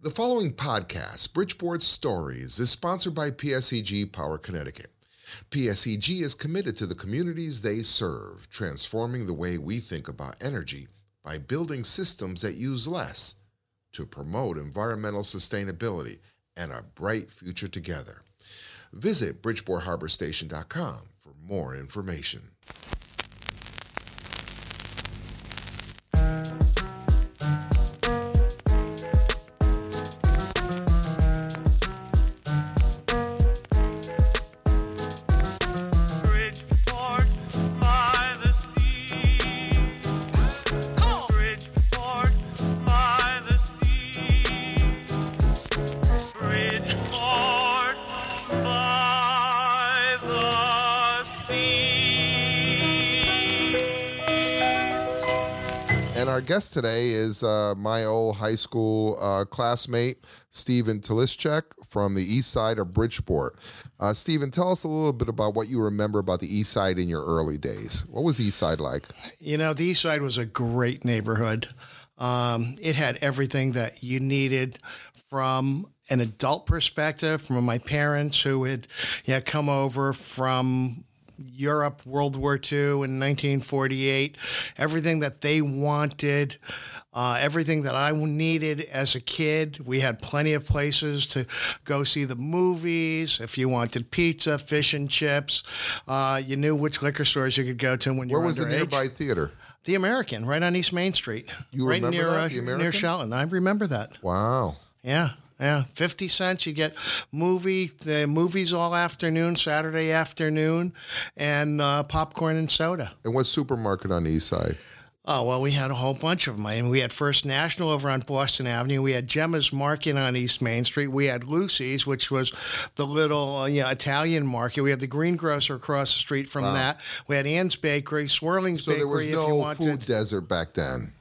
The following podcast, Bridgeport Stories, is sponsored by PSEG Power Connecticut. PSEG is committed to the communities they serve, transforming the way we think about energy by building systems that use less to promote environmental sustainability and a bright future together. Visit BridgeportHarborStation.com for more information. Guest today is uh, my old high school uh, classmate, Stephen Talischek from the east side of Bridgeport. Uh, Stephen, tell us a little bit about what you remember about the east side in your early days. What was east side like? You know, the East Side was a great neighborhood. Um, it had everything that you needed from an adult perspective, from my parents who had yeah, come over from Europe, World War II in 1948, everything that they wanted, uh, everything that I needed as a kid. We had plenty of places to go see the movies. If you wanted pizza, fish and chips, uh, you knew which liquor stores you could go to when you Where were was the nearby theater? The American, right on East Main Street. You right remember near that, uh, the near American? Shelton. I remember that. Wow. Yeah, yeah. Fifty cents. You get movie the movies all afternoon, Saturday afternoon, and uh, popcorn and soda. And what supermarket on the east side? Oh well, we had a whole bunch of them. I mean, we had First National over on Boston Avenue. We had Gemma's Market on East Main Street. We had Lucy's, which was the little uh, yeah, Italian market. We had the Greengrocer across the street from that. We had Ann's Bakery, Swirling's So Bakery. there was you no food desert back then.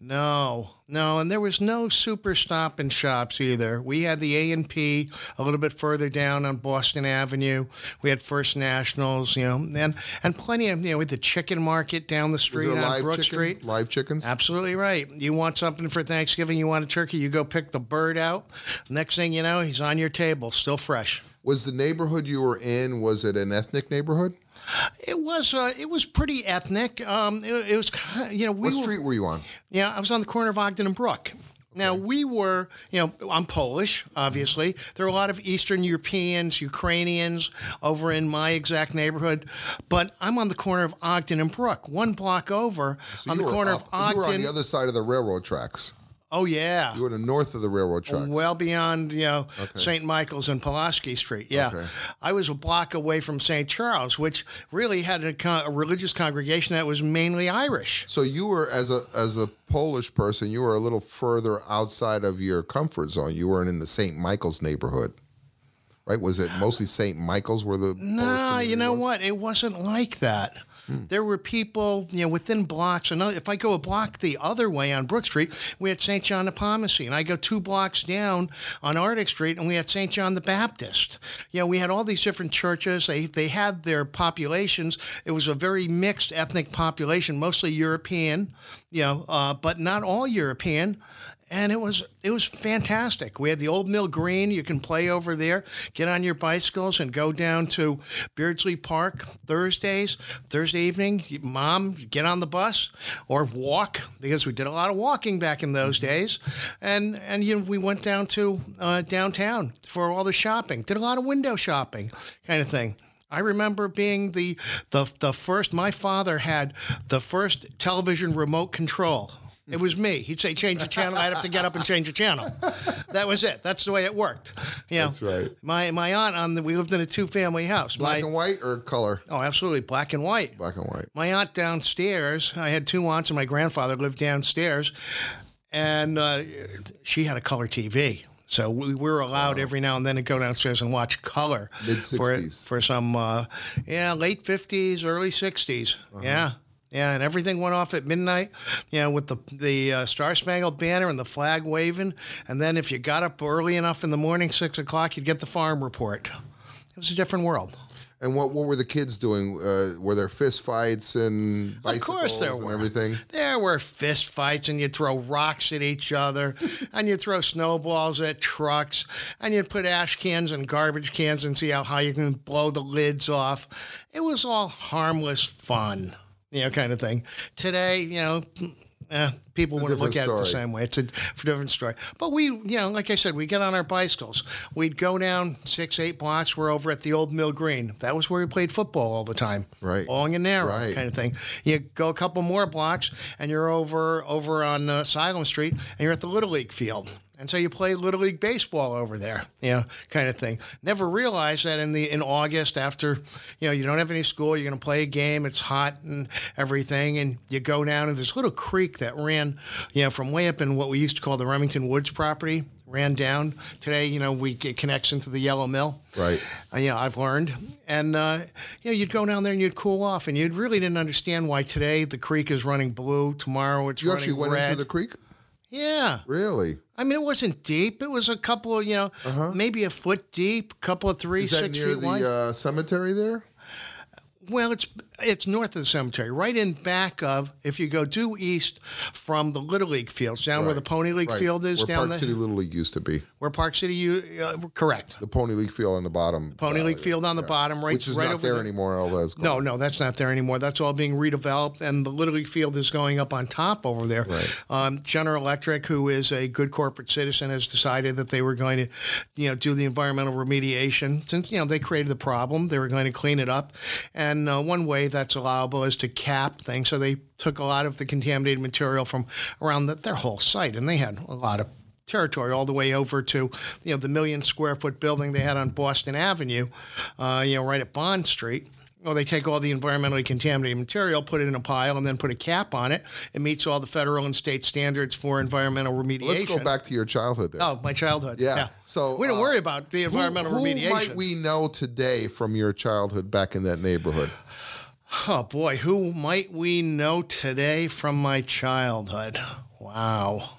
No, no, and there was no super stop and shops either. We had the A and P a little bit further down on Boston Avenue. We had First Nationals, you know, and and plenty of you know, with the chicken market down the street on live Brook chicken? Street. Live chickens? Absolutely right. You want something for Thanksgiving, you want a turkey, you go pick the bird out. Next thing you know, he's on your table, still fresh. Was the neighborhood you were in? Was it an ethnic neighborhood? It was uh, it was pretty ethnic. Um, it, it was you know we What were, street were you on? Yeah, I was on the corner of Ogden and Brook. Now we were, you know, I'm Polish, obviously. There are a lot of Eastern Europeans, Ukrainians over in my exact neighborhood, but I'm on the corner of Ogden and Brook, one block over So on the corner up- of You were on the other side of the railroad tracks. Oh yeah, You were to the north of the railroad tracks. well beyond you know St. Michael's and Pulaski Street. Yeah, Okay. I was a block away from St. Charles, which really had a, con- a religious congregation that was mainly Irish. So you were as a as a Polish person, you were a little further outside of your comfort zone. You weren't in the St. Michael's neighborhood, right? Was it mostly St. Michael's where the No, Polish you know was? what? It wasn't like that. There were people, you know, within blocks. And if I go a block the other way on Brook Street, we had St. John Nepomucene. And I go two blocks down on Arctic Street, and we had St. John the Baptist. You know, we had all these different churches. They they had their populations. It was a very mixed ethnic population, mostly European, you know, uh, but not all European and it was it was fantastic. We had the old Mill Green. You can play over there, get on your bicycles, and go down to Beardsley Park Thursdays. Thursday evening, mom, you get on the bus or walk because we did a lot of walking back in those days, and and you know, we went down to uh, downtown for all the shopping. Did a lot of window shopping, kind of thing. I remember being the the the first. My father had the first television remote control. It was me. He'd say change the channel. I'd have to get up and change the channel. That was it. That's the way it worked. You know, That's right. My my aunt on the we lived in a two family house. Black my, and white or color? oh, absolutely black and white. Black and white. My aunt downstairs. I had two aunts, and my grandfather lived downstairs, and uh, she had a color TV. So we were allowed every now and then to go downstairs and watch color for Mid-sixties. for some uh, yeah late fifties, early 60s Yeah. Yeah, and everything went off at midnight, you know, with the the uh, Star Spangled Banner and the flag waving. And then if you got up early enough in the morning, six o'clock, you'd get the farm report. It was a different world. And what what were the kids doing? Uh, were there fist fights and Of course there and were. everything? There were fist fights, and you'd throw rocks at each other, and you'd throw snowballs at trucks, and you'd put ash cans and garbage cans and see how high you can blow the lids off. It was all harmless fun, you know, kind of thing. Today, you know. Eh, people wouldn't look at it the same way. It's a different story. But we, you know, like I said, we get on our bicycles. We'd go down six, eight blocks. We're over at the old Mill Green. That was where we played football all the time. Right. Long and narrow Right. kind of thing. You go a couple more blocks, and you're over over on uh, Asylum Street, and you're at the Little League field. And so you play Little League baseball over there, you know, kind of thing. Never realized that in the in August after, you know, you don't have any school, you're going to play a game, it's hot and everything, and you go down and there's a little creek that ran, you know, from way up in what we used to call the Remington Woods property, ran down. Today, you know, we get connects into the Yellow Mill. Right. Uh, you know, I've learned. And, uh, you know, you'd go down there and you'd cool off, and you really didn't understand why today the creek is running blue, tomorrow it's You running actually went red. into the creek? Yeah. Really? I mean, it wasn't deep. It was a couple of, you know, maybe a foot deep, couple of three, Uh-huh. Is that six near feet wide. the uh, cemetery there? Well, it's it's north of the cemetery, right in back of. If you go due east from the Little League fields, down where the Pony League Right. field is, Where down Park there, City Little League used to be. where Park City, you uh, correct. The Pony League field on the bottom. Pony League field on the bottom, right, Which is right not there the- anymore. All that's No, no, that's not there anymore. That's all being redeveloped, and the Little League field is going up on top over there. Right. Um, General Electric, who is a good corporate citizen, has decided that they were going to, you know, do the environmental remediation. Since you know they created the problem, they were going to clean it up, and uh, one way that's allowable is to cap things. So they took a lot of the contaminated material from around the, their whole site, and they had a lot of territory all the way over to you know the million square foot building they had on Boston Avenue, uh, you know, right at Bond Street. Well, they take all the environmentally contaminated material, put it in a pile, and then put a cap on it. It meets all the federal and state standards for environmental remediation. Let's go back to your childhood there. Oh, my childhood. Yeah. So, we don't uh, worry about the environmental who, who remediation. might we know today from your childhood back in that neighborhood? Oh boy, who might we know today from my childhood? Wow.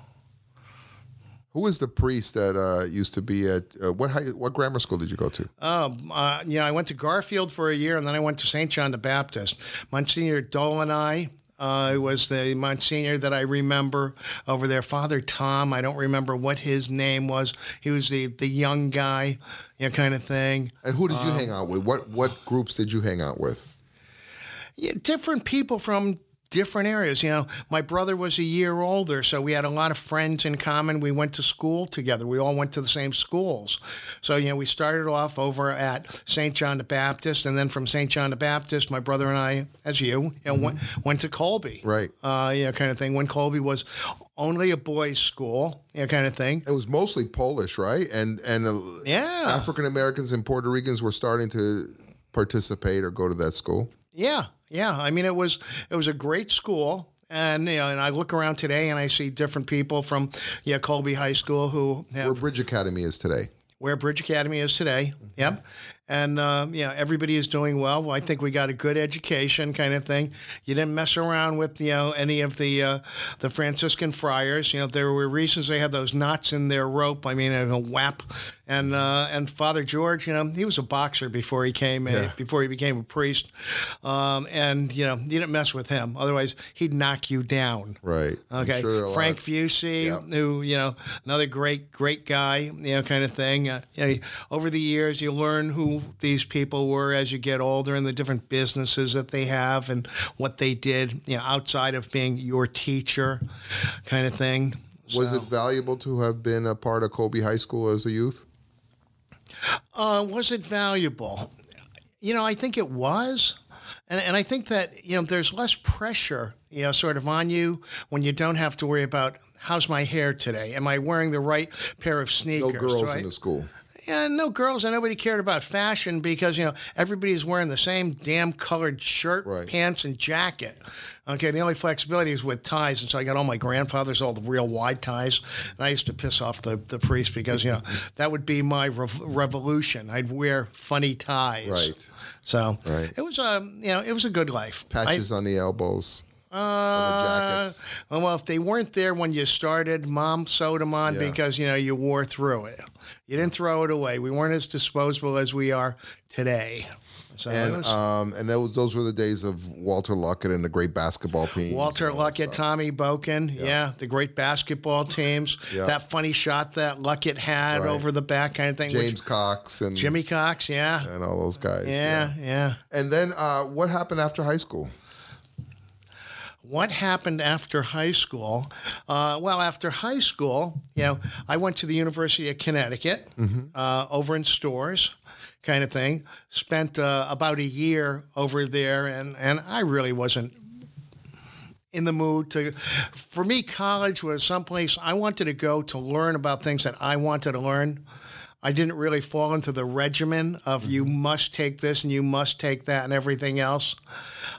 Who was the priest that uh, used to be at uh, what high, what grammar school did you go to? Um, uh, you know, I went to Garfield for a year, and then I went to St. John the Baptist. Monsignor Dolan I uh, was the Monsignor that I remember over there. Father Tom, I don't remember what his name was. He was the, the young guy, you know, kind of thing. And who did you Um, hang out with? What what groups did you hang out with? Yeah, different people from different areas. You know, my brother was a year older, so we had a lot of friends in common. We went to school together. We all went to the same schools. So, you know, we started off over at St. John the Baptist, and then from St. John the Baptist, my brother and I, as you, you know, went, went to Kolbe. Right. Uh, you know, kind of thing. When Kolbe was only a boys' school, you know, kind of thing. It was mostly Polish, right? And and uh, Yeah. African Americans and Puerto Ricans were starting to participate or go to that school. Yeah, yeah. I mean, it was it was a great school, and you know, and I look around today and I see different people from yeah Kolbe High School who Where Bridge Academy is today. where Bridge Academy is today. Yep. And uh, yeah, everybody is doing well. well. I think we got a good education, kind of thing. You didn't mess around with you know any of the uh, the Franciscan friars. You know there were reasons they had those knots in their rope. I mean, a whap. And uh, and Father George, you know, he was a boxer before he came a, Yeah. before he became a priest. Um, and you know, you didn't mess with him. Otherwise, he'd knock you down. Right. Okay, sure Frank Fusey, Yeah. who you know, another great, great guy, you know, kind of thing. Uh, you know, over the years, you learn who these people were as you get older and the different businesses that they have and what they did, you know, outside of being your teacher, kind of thing. Was it valuable to have been a part of Kolbe High School as a youth? Uh, was it valuable? You know, I think it was. And, and I think that, you know, there's less pressure, you know, sort of on you when you don't have to worry about how's my hair today? Am I wearing the right pair of sneakers? No girls right? in the school. Yeah, no girls, and nobody cared about fashion because you know everybody's wearing the same damn colored shirt, Right. pants, and jacket. Okay, the only flexibility is with ties, and so I got all my grandfather's all the real wide ties, and I used to piss off the, the priest because you know that would be my rev- revolution. I'd wear funny ties, Right. So Right. it was a you know it was a good life. I- Patches on the elbows. Uh, jackets. well, if they weren't there when you started, mom sewed them on Yeah. because you know you wore through it. You didn't throw it away. We weren't as disposable as we are today. So and was um, and those those were the days of Walter Luckett and the great basketball team. Walter Luckett, Tommy Boken, yeah. the great basketball teams. Yeah. That funny shot that Luckett had Right. over the back kind of thing. which- James Cox and Jimmy Cox, yeah. and all those guys. Yeah, yeah. And then uh, what happened after high school? What happened after high school? Uh, well, after high school, you know, I went to the University of Connecticut, uh, over in Storrs, kind of thing. Spent uh, about a year over there, and and I really wasn't in the mood to. For me, college was someplace I wanted to go to learn about things that I wanted to learn. I didn't really fall into the regimen of you must take this and you must take that and everything else.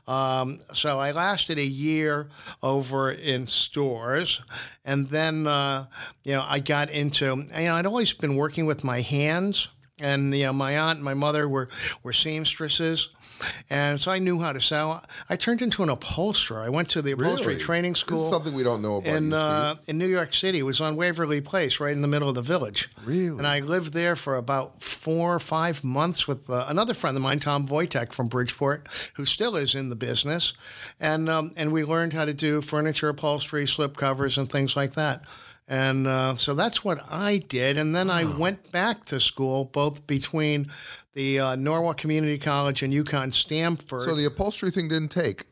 Um, so I lasted a year over in Storrs, and then uh, you know I got into you know I'd always been working with my hands, and you know my aunt and my mother were were seamstresses. And so I knew how to sew. I turned into an upholsterer. I went to the upholstery Really? training This school is something we don't know about. in you, uh, in New York City. It was on Waverly Place, right in the middle of the village. Really? And I lived there for about four or five months with uh, another friend of mine, Tom Wojtek from Bridgeport, who still is in the business, and um, and we learned how to do furniture upholstery, slip covers, and things like that. And uh, so that's what I did. And then I went back to school, both between the uh, Norwalk Community College and UConn Stamford. so the upholstery thing didn't take.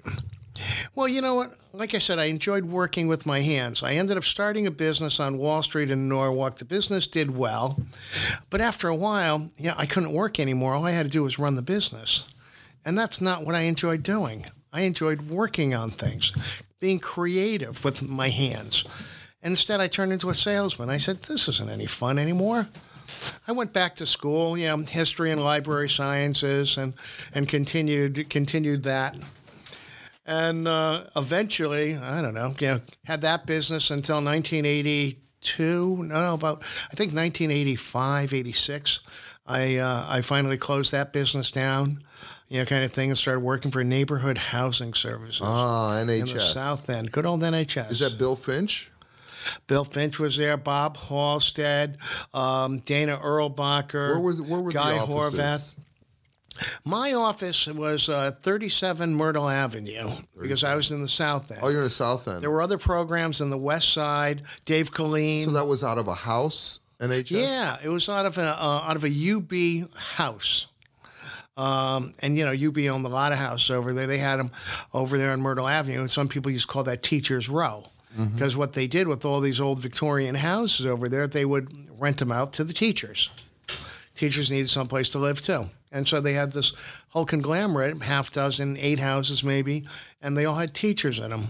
Well, you know what? Like I said, I enjoyed working with my hands. I ended up starting a business on Wall Street in Norwalk. The business did well, but after a while, yeah, I couldn't work anymore. All I had to do was run the business, and that's not what I enjoyed doing. I enjoyed working on things, being creative with my hands. Instead, I turned into a salesman. I said, "This isn't any fun anymore." I went back to school, you know, history and library sciences, and and continued continued that and uh, eventually, I don't know, you know, had that business until 1982. No, about I think 1985, 86. I uh, I finally closed that business down, you know, kind of thing, and started working for neighborhood housing services Ah, NHS. in the. South End. Good old NHS. Is that Bill Finch? Bill Finch was there, Bob Halstead, um, Dana Erlbacher, Where was where were Guy? Horvath. My office was uh, 37 Myrtle Avenue because I was in the South End. Oh, you're in the South End. There were other programs in the West Side. Dave Colleen. so that was out of a house, NHS. yeah, it was out of a uh, out of a UB house. Um, and you know, UB owned a lot of houses over there. They had them over there on Myrtle Avenue, and some people used to call that Teachers Row because what they did with all these old Victorian houses over there, they would rent them out to the teachers. Teachers needed someplace to live too, and so they had this whole conglomerate, half dozen, eight houses maybe, and they all had teachers in them.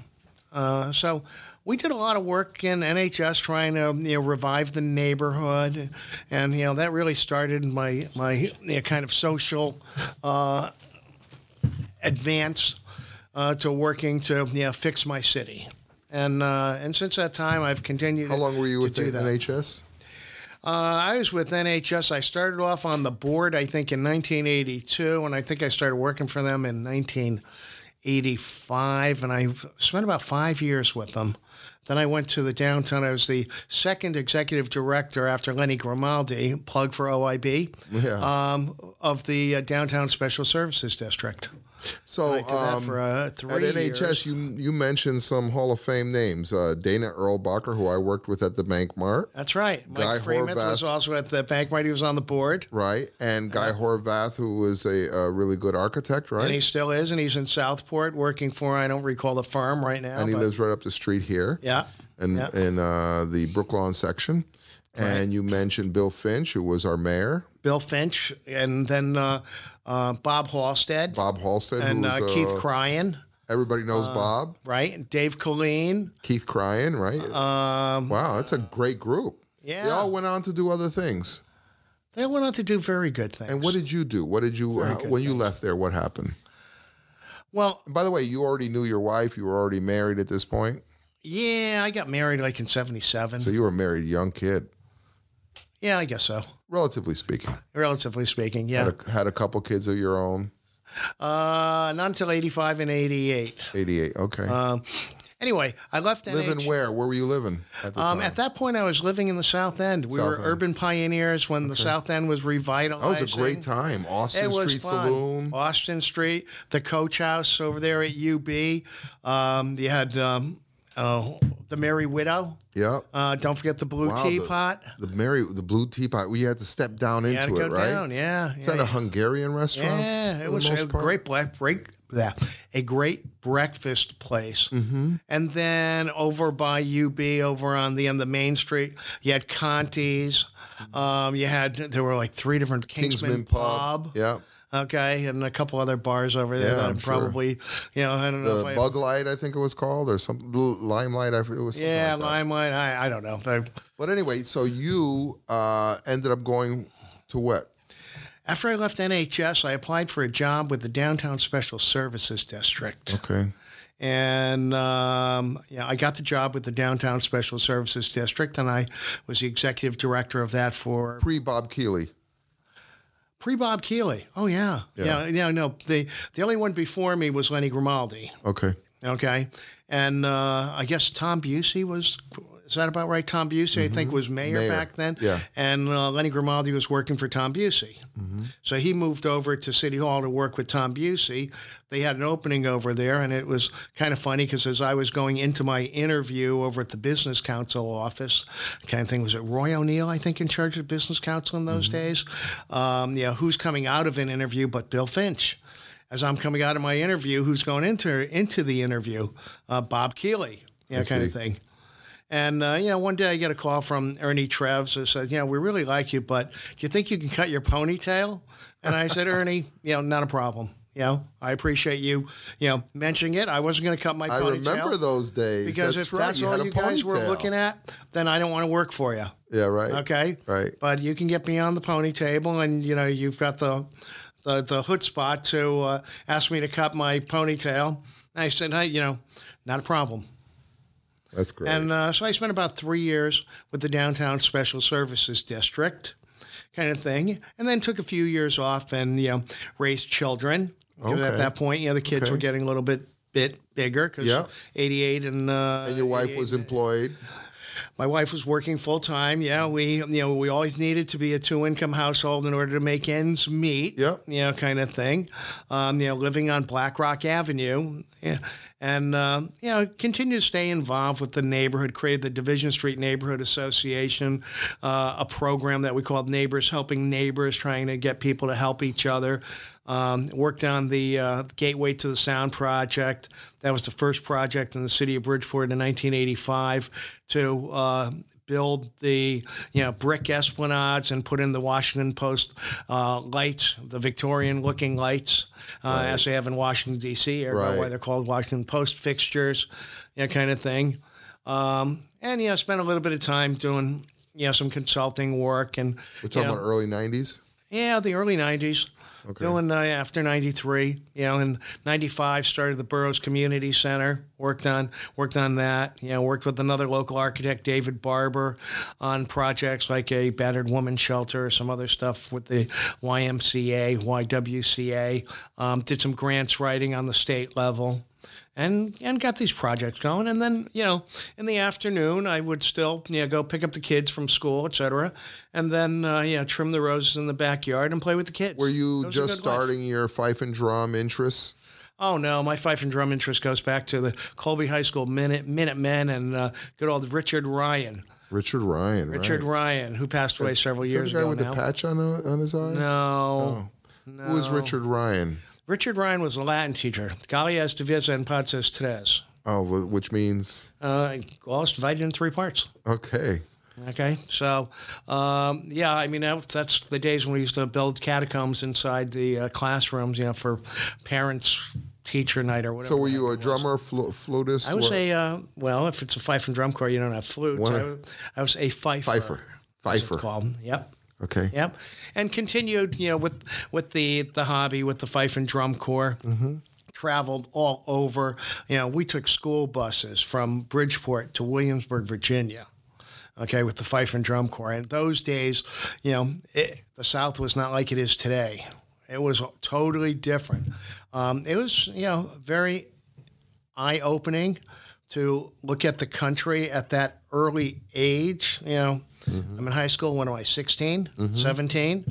Uh, so we did a lot of work in NHS trying to you know revive the neighborhood, and you know that really started my my you know, kind of social uh, advance uh, to working to you know fix my city. And uh, and since that time, I've continued. How long were you with the that. NHS? Uh, I was with NHS. I started off on the board, I think, in 1982, and I think I started working for them in 1985, and I spent about five years with them. Then I went to the downtown. I was the second executive director after Lenny Grimaldi, plug for OIB, Yeah. um, of the uh, Downtown Special Services District. So um, for uh, at NHS, years. you you mentioned some Hall of Fame names. Uh, Dana Earlbacher, who I worked with at the Bank Mart, That's right. Mike Guy Freeman was also at the bank. Right, he was on the board. right? And Guy Horvath, who was a, a really good architect, right? And he still is, and he's in Southport working for, I don't recall the firm right now. And he but- lives right up the street here. Yeah. in Yeah. in uh, the Brooklawn section. And you mentioned Bill Finch, who was our mayor, Bill Finch, and then uh, uh, Bob Halstead, Bob Halstead, and was uh, Keith uh, Cryan, everybody knows Bob, right? Dave Colleen. Keith Cryan, right? Um, wow, that's a great group. yeah. They all went on to do other things. They went on to do very good things. And what did you do? What did you uh, when you left there? What happened? well, And by the way, you already knew your wife. You were already married at this point, yeah, I got married like in 77. so you were a married young kid, yeah, I guess so. relatively speaking. Relatively speaking, yeah. Had a, had a couple kids of your own. Uh, not until 85 and 88. 88. Okay. Um, Anyway, I left Living where? Where were you living at Um, at that point, I was living in the South End. We South were End. urban pioneers when the South End was revitalized. that was a great time. Austin Street fun. Saloon. Austin Street, the Coach House over there at UB. Um, you had um, oh, the Merry Widow. Yep. Uh, don't forget the Blue Wow, Teapot. The Mary, the blue teapot. We had to step down You into had to go it, right? down. Yeah. Is yeah, that a Hungarian restaurant? Yeah, it was a part? great black break. Yeah, a great breakfast place. Mm-hmm. And then over by UB, over on the on the main street, you had Conti's. Um, you had there were like three different Kingsman, Kingsman Pub. Pub. Yeah. Okay, and a couple other bars over there Yeah, that I'm I'm sure. probably, you know, I don't know The if I. Bug Light, I think it was called, or something. Limelight, I forget. It was yeah, like. Limelight. I, I don't know. But anyway, so you uh, ended up going to what? After I left NHS, I applied for a job with the Downtown Special Services District. Okay. And um, yeah, I got the job with the Downtown Special Services District, and I was the executive director of that for Pre Bob Keeley. Pre Bob Keeley. Oh yeah, Yeah. yeah, yeah. No, the the only one before me was Lenny Grimaldi. Okay. Okay, and uh, I guess Tom Bucci was. Is that about right? Tom Bucci, I think, was mayor, Mm-hmm. Mayor, back then. yeah. And uh, Lenny Grimaldi was working for Tom Bucci. Mm-hmm. So he moved over to City Hall to work with Tom Bucci. They had an opening over there, and it was kind of funny because as I was going into my interview over at the Business Council office, kind of thing, was it Roy O'Neill, I think, in charge of Business Council in those days? Um, yeah, who's coming out of an interview but Bill Finch? As I'm coming out of my interview, who's going into into the interview? Uh, Bob Keeley, I kind of thing. And uh, you know, one day I get a call from Ernie Trefz that says, "You know, we really like you, but do you think you can cut your ponytail?" And I said, "Ernie, you know, not a problem. You know, I appreciate you, you know, mentioning it. I wasn't going to cut my I ponytail I remember those days. because that's if right. that's you all you guys were looking at, then I don't want to work for you. Yeah, right. Okay, Right. But you can get me on the ponytail, and you know, you've got the the the hood spot to uh, ask me to cut my ponytail. And I said, "Hey, you know, not a problem." That's great. And uh, so I spent about three years with the Downtown Special Services District, kind of thing, and then took a few years off and you know raised children. Because at that point, you know, the kids Okay. were getting a little bit bit bigger because Yeah. 88 and uh, and your wife was employed. My wife was working full time. Yeah, we you know we always needed to be a two income household in order to make ends meet. Yep. You know, kind of thing. Um, you know, living on Black Rock Avenue. Yeah. And um, you know, continue to stay involved with the neighborhood. Created the Division Street Neighborhood Association, uh, a program that we called Neighbors Helping Neighbors, trying to get people to help each other. Um, worked on the uh, Gateway to the Sound project. That was the first project in the city of Bridgeport in 1985 to uh, build the you know brick esplanades and put in the Washington Post uh, lights, the Victorian-looking lights, uh, as they have in Washington D.C. Or Right. why they're called Washington Post fixtures, you know, kind of thing. Um, and you know, spent a little bit of time doing you know some consulting work and We're talking know, about early '90s. yeah, the early '90s. Okay. After '93, you know, in '95 started the Burroughs Community Center. Worked on worked on that. You know, worked with another local architect, David Barber, on projects like a battered woman shelter, some other stuff with the YMCA, YWCA. Um, did some grants writing on the state level and and got these projects going. And then you know, in the afternoon, I would still you know go pick up the kids from school, etc., and then uh, you know trim the roses in the backyard and play with the kids. Were you just good life. starting your fife and drum interests? Oh no, my fife and drum interest goes back to the Kolbe High School Minute Minutemen and uh, good old Richard Ryan. Richard Ryan. Richard right. Ryan, who passed away several years the guy ago with now. the patch on, on his eye? no. Who was Richard Ryan? Richard Ryan was a Latin teacher. Galias divisa en paces tres. Oh, which means Uh, all divided in three parts. okay. Okay, so um, yeah, I mean that- that's the days when we used to build catacombs inside the uh, classrooms, you know, for parents teacher night or whatever. So were you a drummer, flu- flutist? I was What- a uh, well, if it's a fife and drum corps, you don't have flutes. I, was- I was a fifer. Fifer. Fifer. called. Yep. Okay. Yep, and continued, you know, with with the the hobby with the fife and drum corps. Mm-hmm. Traveled all over. You know, we took school buses from Bridgeport to Williamsburg, Virginia. Okay, with the fife and drum corps. And those days, you know, it, the South was not like it is today. It was totally different. Um, it was, you know, very eye opening to look at the country at that early age. You know, I'm in high school. When am I? 16, 17,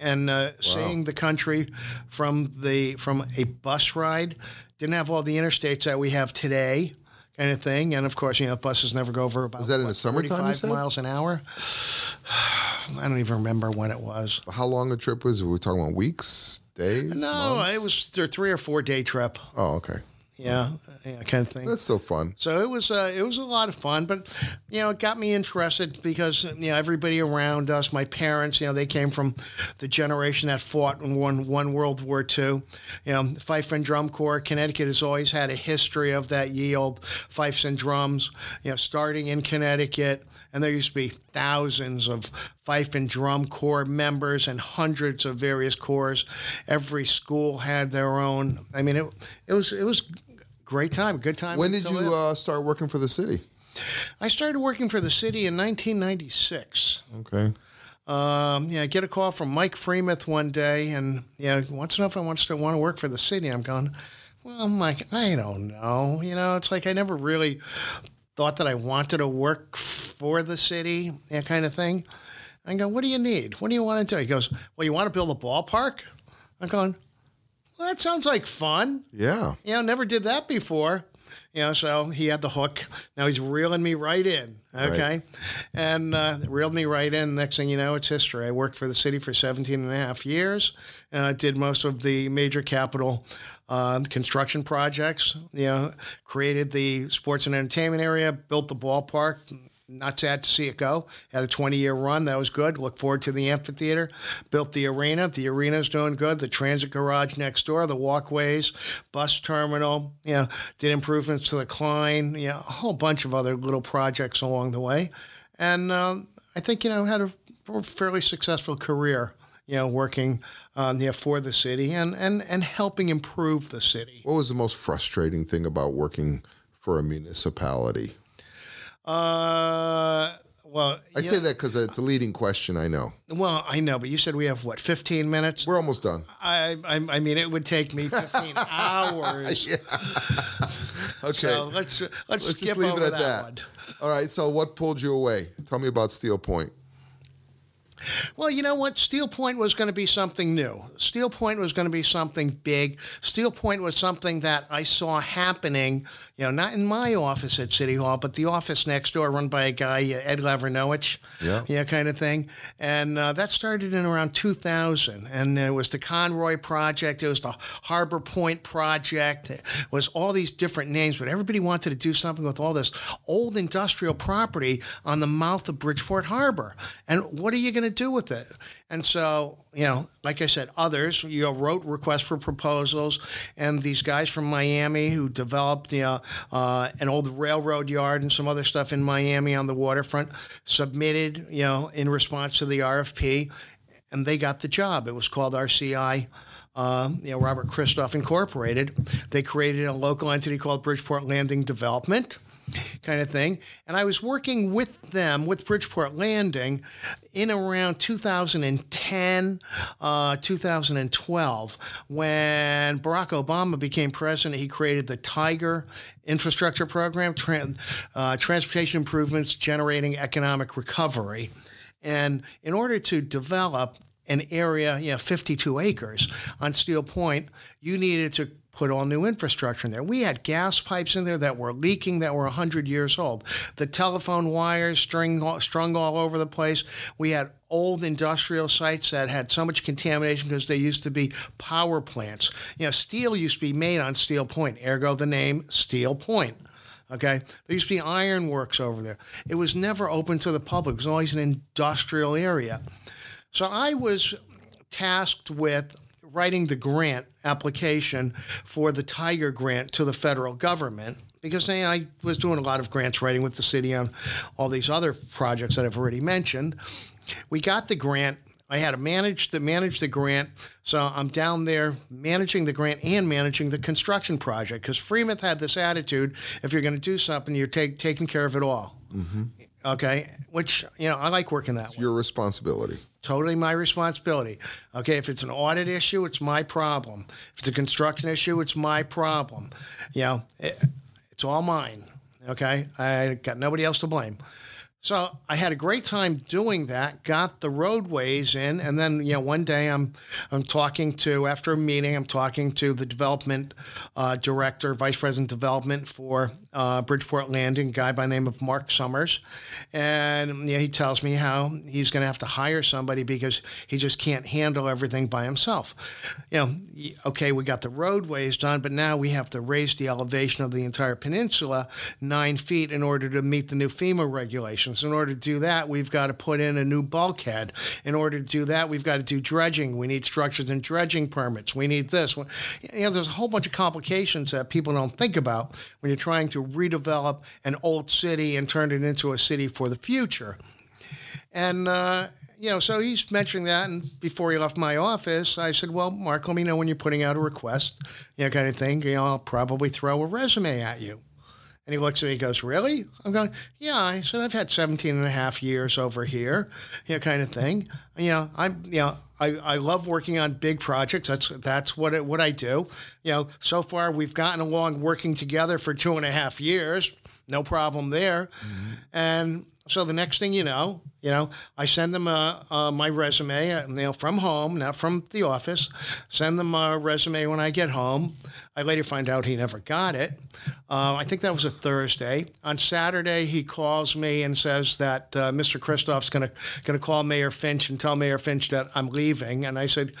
and uh, seeing the country from the from a bus ride. Didn't have all the interstates that we have today. Kind of thing, and of course, you know, buses never go over about Was that in the summertime, you 45 said? miles an hour. I don't even remember when it was. How long a trip was? it? Were we talking about weeks, days? No, months? it was a three or four day trip. Oh, okay. Yeah, yeah, kind of thing. That's still fun. So it was uh, it was a lot of fun, but you know it got me interested because you know everybody around us, my parents, you know they came from the generation that fought and won one World War II. You know, fife and drum corps. Connecticut has always had a history of that ye old fifes and drums. You know, starting in Connecticut, and there used to be thousands of fife and drum corps members and hundreds of various corps. Every school had their own. I mean, it it was it was. Great time, good time. When did you uh, start working for the city? I started working for the city in 1996. Okay. Um, yeah, I get a call from Mike Freimuth one day, and yeah, wants know if I want to want to work for the city. I'm going, well, I'm like, I don't know. You know, it's like I never really thought that I wanted to work for the city, that kind of thing. I go, what do you need? What do you want to do? He goes, well, you want to build a ballpark? I'm going, well, that sounds like fun Yeah. you know, never did that before. You know, so he had the hook. Now he's reeling me right in. Okay. And uh, reeled me right in. Next thing you know, it's history. I worked for the city for 17 and a half years. Uh, did most of the major capital uh, construction projects. You know, created the sports and entertainment area, built the ballpark. Not sad to see it go. Had a 20 year run. That was good. Look forward to the amphitheater. Built the arena. The arena's doing good. The transit garage next door, the walkways, bus terminal. You know, did improvements to the Klein. You know, a whole bunch of other little projects along the way. And um, I think, you know, had a fairly successful career, you know, working um, for the city and, and, and helping improve the city. What was the most frustrating thing about working for a municipality? Uh, well, I say know- that because it's a leading question. I know. Well, I know, but you said we have what, 15 minutes? We're almost done. I, I, I mean, it would take me 15 hours. Okay. So let's let's, Let's skip just leave over it at that, that. one. All right. So, what pulled you away? Tell me about Steel Point. Well, you know what? Steel Point was going to be something new. Steel Point was going to be something big. Steel Point was something that I saw happening, you know, not in my office at City Hall, but the office next door run by a guy, Ed Lavernoich. Yeah. Yeah, kind of thing. And uh, that started in around 2000. And it was the Conroy Project, it was the Harbor Point Project, it was all these different names, but everybody wanted to do something with all this old industrial property on the mouth of Bridgeport Harbor. And what are you going to do with it? And so, you know, like I said, others, you know, wrote requests for proposals, and these guys from Miami who developed, you know, uh, an old railroad yard and some other stuff in Miami on the waterfront submitted, you know, in response to the RFP, and they got the job. It was called RCI. Um, you know, Robert Christoph Incorporated. They created a local entity called Bridgeport Landing Development kind of thing. And I was working with them, with Bridgeport Landing, in around 2010, uh, 2012, when Barack Obama became president. He created the Tiger Infrastructure Program, uh, transportation improvements generating economic recovery. And in order to develop an area, you know, 52 acres on Steel Point, you needed to put all new infrastructure in there. We had gas pipes in there that were leaking that were 100 years old. The telephone wires string, strung all over the place. We had old industrial sites that had so much contamination because they used to be power plants. You know, steel used to be made on Steel Point, ergo the name Steel Point. Okay, there used to be ironworks over there. It was never open to the public. It was always an industrial area. So I was tasked with writing the grant application for the Tiger grant to the federal government because you know, I was doing a lot of grants writing with the city on all these other projects that I've already mentioned. We got the grant. I had to manage the manage the grant, so I'm down there managing the grant and managing the construction project because Freimuth had this attitude: if you're going to do something, you're take, taking care of it all. Mm-hmm. Okay, which you know I like working that way Your responsibility. Totally my responsibility. Okay, if it's an audit issue, it's my problem. If it's a construction issue, it's my problem. You know, it, it's all mine. Okay, I got nobody else to blame. So I had a great time doing that. Got the roadways in, and then you know one day I'm I'm talking to after a meeting I'm talking to the development uh, director, vice president development for uh, Bridgeport Landing, guy by the name of Mark Summers, and you know, he tells me how he's going to have to hire somebody because he just can't handle everything by himself. You know, okay, we got the roadways done, but now we have to raise the elevation of the entire peninsula nine feet in order to meet the new FEMA regulations. In order to do that, we've got to put in a new bulkhead. In order to do that, we've got to do dredging. We need structures and dredging permits. We need this. You know, there's a whole bunch of complications that people don't think about when you're trying to redevelop an old city and turn it into a city for the future. And, uh, you know, so he's mentioning that. And before he left my office, I said, Well, Mark, let me know when you're putting out a request, you know, kind of thing. You know, I'll probably throw a resume at you. And he looks at me and goes, Really? I'm going, Yeah. I said, I've had 17 and a half years over here, you know, kind of thing. You know, I'm, you know, I, I love working on big projects. That's that's what it, what I do. You know, so far we've gotten along working together for two and a half years. No problem there. Mm-hmm. And so the next thing you know, you know, I send them uh, uh, my resume, uh, you know, from home, not from the office. Send them a resume when I get home. I later find out he never got it. Uh, I think that was a Thursday. On Saturday, he calls me and says that uh, Mr. Christoph's going to going to call Mayor Finch and tell Mayor Finch that I'm leaving. And I said,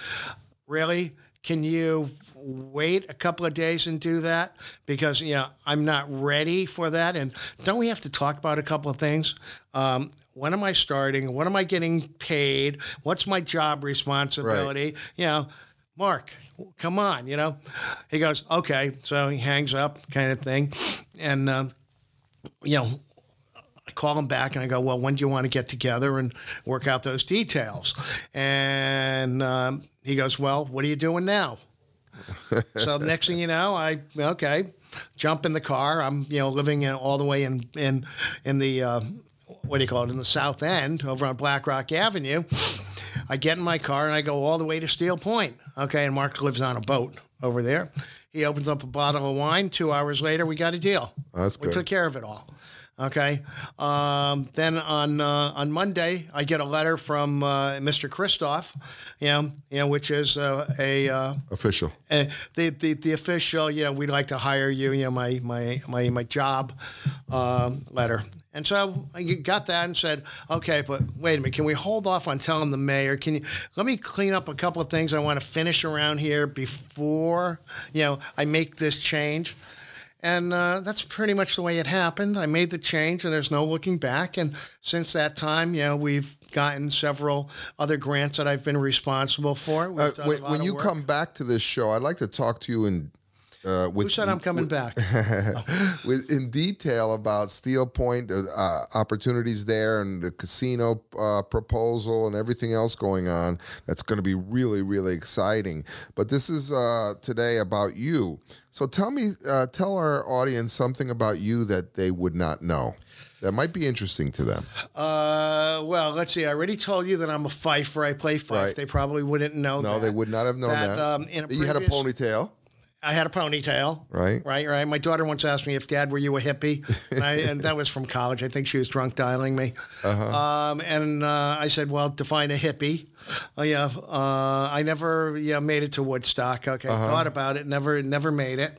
really? Can you wait a couple of days and do that? Because, you know, I'm not ready for that. And don't we have to talk about a couple of things? Um, when am I starting? When am I getting paid? What's my job responsibility? You know, Mark, come on, you know? He goes, okay. So he hangs up, kind of thing. And, um, you know, I call him back and I go, well, when do you want to get together and work out those details? And um, he goes, well, what are you doing now? so next thing you know, I okay, jump in the car. I'm you know living in, all the way in in in the uh, what do you call it in the South End over on Black Rock Avenue. I get in my car and I go all the way to Steel Point. Okay, and Mark lives on a boat over there. He opens up a bottle of wine. Two hours later, we got a deal. That's we good. took care of it all. Okay. Um, then on uh, on Monday, I get a letter from uh, Mr. Christoph, you know, you know, which is uh, a uh, Official. uh, the, the the official, you know, we'd like to hire you, you know, my my my my job um, letter. And so I got that and said, okay, but wait a minute, can we hold off on telling the mayor? Can you let me clean up a couple of things I want to finish around here before you know I make this change? And uh, that's pretty much the way it happened. I made the change, and there's no looking back. And since that time, you know, we've gotten several other grants that I've been responsible for. Uh, when when you work. come back to this show, I'd like to talk to you in uh, with Who said I'm coming back? with in detail about Steel Point, uh, uh, opportunities there, and the casino uh, proposal, and everything else going on. That's going to be really, really exciting. But this is uh, today about you. So tell me, uh, tell our audience something about you that they would not know. That might be interesting to them. Uh, well, let's see. I already told you that I'm a fifer. I play fife. Right. They probably wouldn't know No, that. they would not have known that. That, um, in a you had a ponytail, I had a ponytail. right? Right, right. My daughter once asked me if Dad were you a hippie, and, I, and that was from college. I think she was drunk dialing me. Uh-huh. Um, and uh, I said, "Well, define a hippie." Oh yeah, uh, I never yeah made it to Woodstock. Okay, Uh-huh. thought about it, never never made it.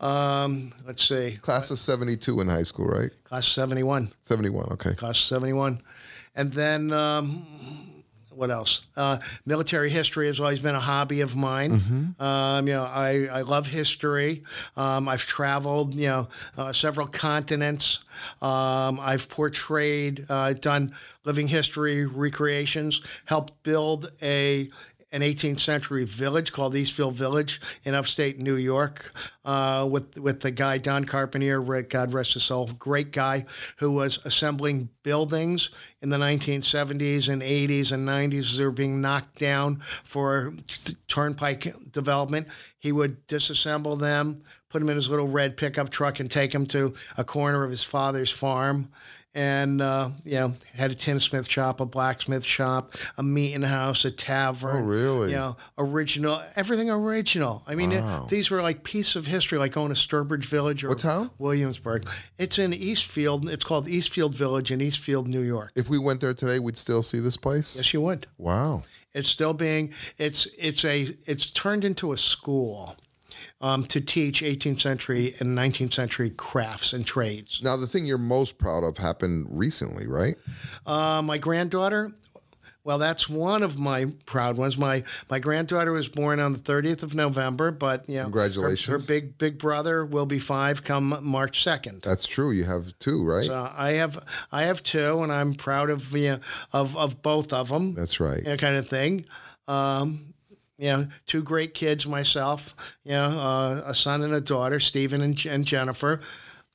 Um, let's see, Class of '72 in high school, right? class seventy one. '71. Okay. Class 71. And then, um, what else? Uh, military history has always been a hobby of mine. Um, you know, I, I love history. Um, I've traveled, you know, uh, several continents. Um, I've portrayed, uh, done living history recreations, helped build a an 18th century village called Eastfield Village in upstate New York uh, with with the guy Don Carpenter, God rest his soul, great guy who was assembling buildings in the 1970s and 80s and 90s they were being knocked down for turnpike development. He would disassemble them, put them in his little red pickup truck, and take them to a corner of his father's farm and uh, you know had a tinsmith shop, a blacksmith shop, a meeting house, a tavern. Oh, really? You know, original, everything original. I mean, it- these were like pieces of history, like going to Sturbridge Village or What town? Williamsburg. It's in Eastfield. It's called Eastfield Village in Eastfield, New York. If we went there today, we'd still see this place. Yes, you would. Wow. It's still being it's it's a it's turned into a school um, to teach 18th century and 19th century crafts and trades. Now, the thing you're most proud of happened recently, right? Uh, my granddaughter. Well, that's one of my proud ones. My my granddaughter was born on the 30th of November, but you know, her- Congratulations. Her, big big brother will be five come March 2nd. That's true. You have two, right? Uh, I have I have two, and I'm proud of the of of both of them. That's right. you know, kind of thing. Um, you know, two great kids myself. You know, uh, a son and a daughter, Stephen and, and Jennifer.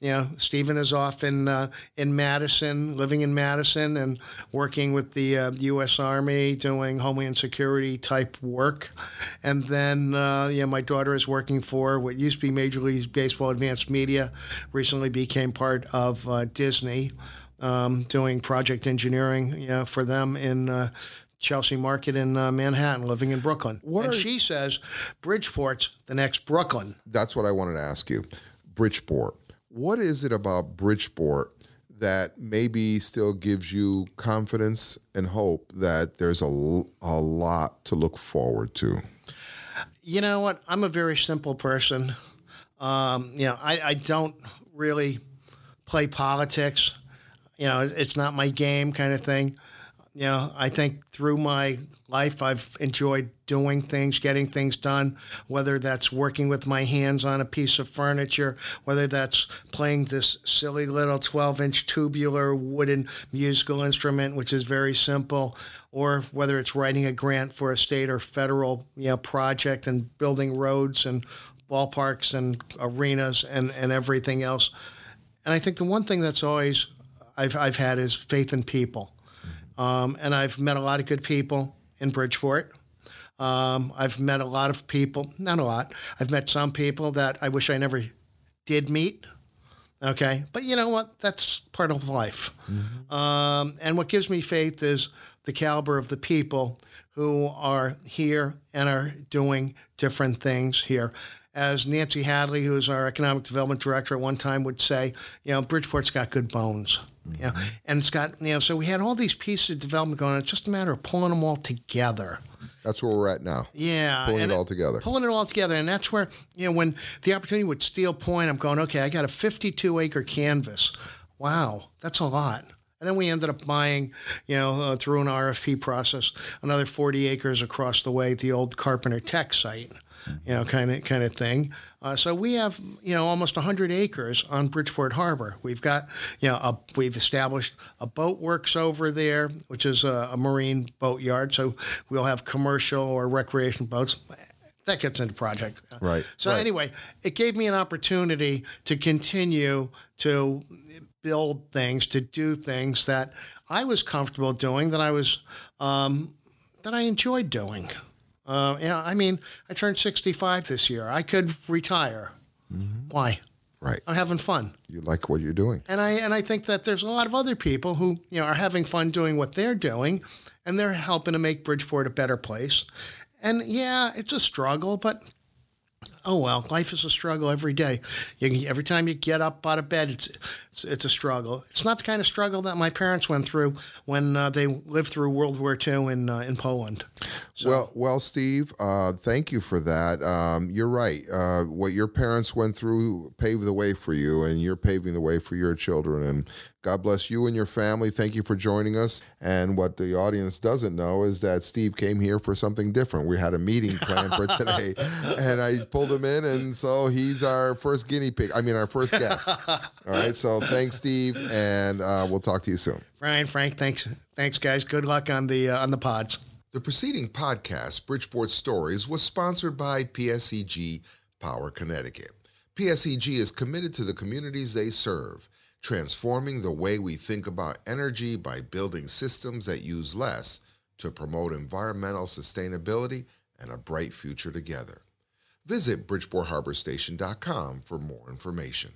You know, Stephen is off in uh, in Madison, living in Madison, and working with the uh, U.S. Army, doing Homeland Security type work. And then, uh, yeah, my daughter is working for what used to be Major League Baseball Advanced Media, recently became part of uh, Disney, um, doing project engineering, know, for them in. Uh, Chelsea Market in uh, Manhattan, living in Brooklyn. What and are- she says Bridgeport's the next Brooklyn. That's what I wanted to ask you. Bridgeport. What is it about Bridgeport that maybe still gives you confidence and hope that there's a, a lot to look forward to? You know what? I'm a very simple person. Um, you know, I, I don't really play politics. You know, it's not my game kind of thing. You know, I think through my life, I've enjoyed doing things, getting things done, whether that's working with my hands on a piece of furniture, whether that's playing this silly little 12 inch tubular wooden musical instrument, which is very simple, or whether it's writing a grant for a state or federal you know, project and building roads and ballparks and arenas and, and everything else. And I think the one thing that's always I've, I've had is faith in people. Um, and I've met a lot of good people in Bridgeport. Um, I've met a lot of people, not a lot. I've met some people that I wish I never did meet. Okay. But you know what? That's part of life. Um, and what gives me faith is the caliber of the people who are here and are doing different things here. As Nancy Hadley, who is our economic development director at one time, would say, you know, Bridgeport's got good bones. You know, and it's got, you know, so we had all these pieces of development going on. It's just a matter of pulling them all together. That's where we're at now. Yeah. Pulling it all together. Pulling it all together. And that's where, you know, when the opportunity with Steel Point, I'm going, okay, I got a 52 acre canvas. Wow, that's a lot. And then we ended up buying, you know, uh, through an RFP process, another 40 acres across the way at the old Carpenter Tech site, you know, kind of kind of thing. Uh, so we have, you know, almost 100 acres on Bridgeport Harbor. We've got, you know, a, we've established a boat works over there, which is a, a marine boat yard. So we'll have commercial or recreation boats. That gets into project. Right, So right. anyway, it gave me an opportunity to continue to build things, to do things that I was comfortable doing, that I was, um, that I enjoyed doing. Uh, yeah, I mean, I turned 65 this year. I could retire. Why? Right. I'm having fun. You like what you're doing. And I and I think that there's a lot of other people who you know are having fun doing what they're doing, and they're helping to make Bridgeport a better place. And yeah, it's a struggle, but oh well, life is a struggle every day. You, every time you get up out of bed, it's, it's it's a struggle. It's not the kind of struggle that my parents went through when uh, they lived through World War II in uh, in Poland. Well, well, Steve, uh, thank you for that. Um, you're right. Uh, what your parents went through paved the way for you, and you're paving the way for your children. And God bless you and your family. Thank you for joining us. And what the audience doesn't know is that Steve came here for something different. We had a meeting planned for today, and I pulled him in, and so he's our first guinea pig. I mean, our first guest. All right. So thanks, Steve, and uh, we'll talk to you soon. Brian, Frank, thanks, thanks, guys. Good luck on the uh, on the pods. The preceding podcast, Bridgeport Stories, was sponsored by PSEG Power Connecticut. PSEG is committed to the communities they serve, transforming the way we think about energy by building systems that use less to promote environmental sustainability and a bright future together. Visit BridgeportHarborStation.com for more information.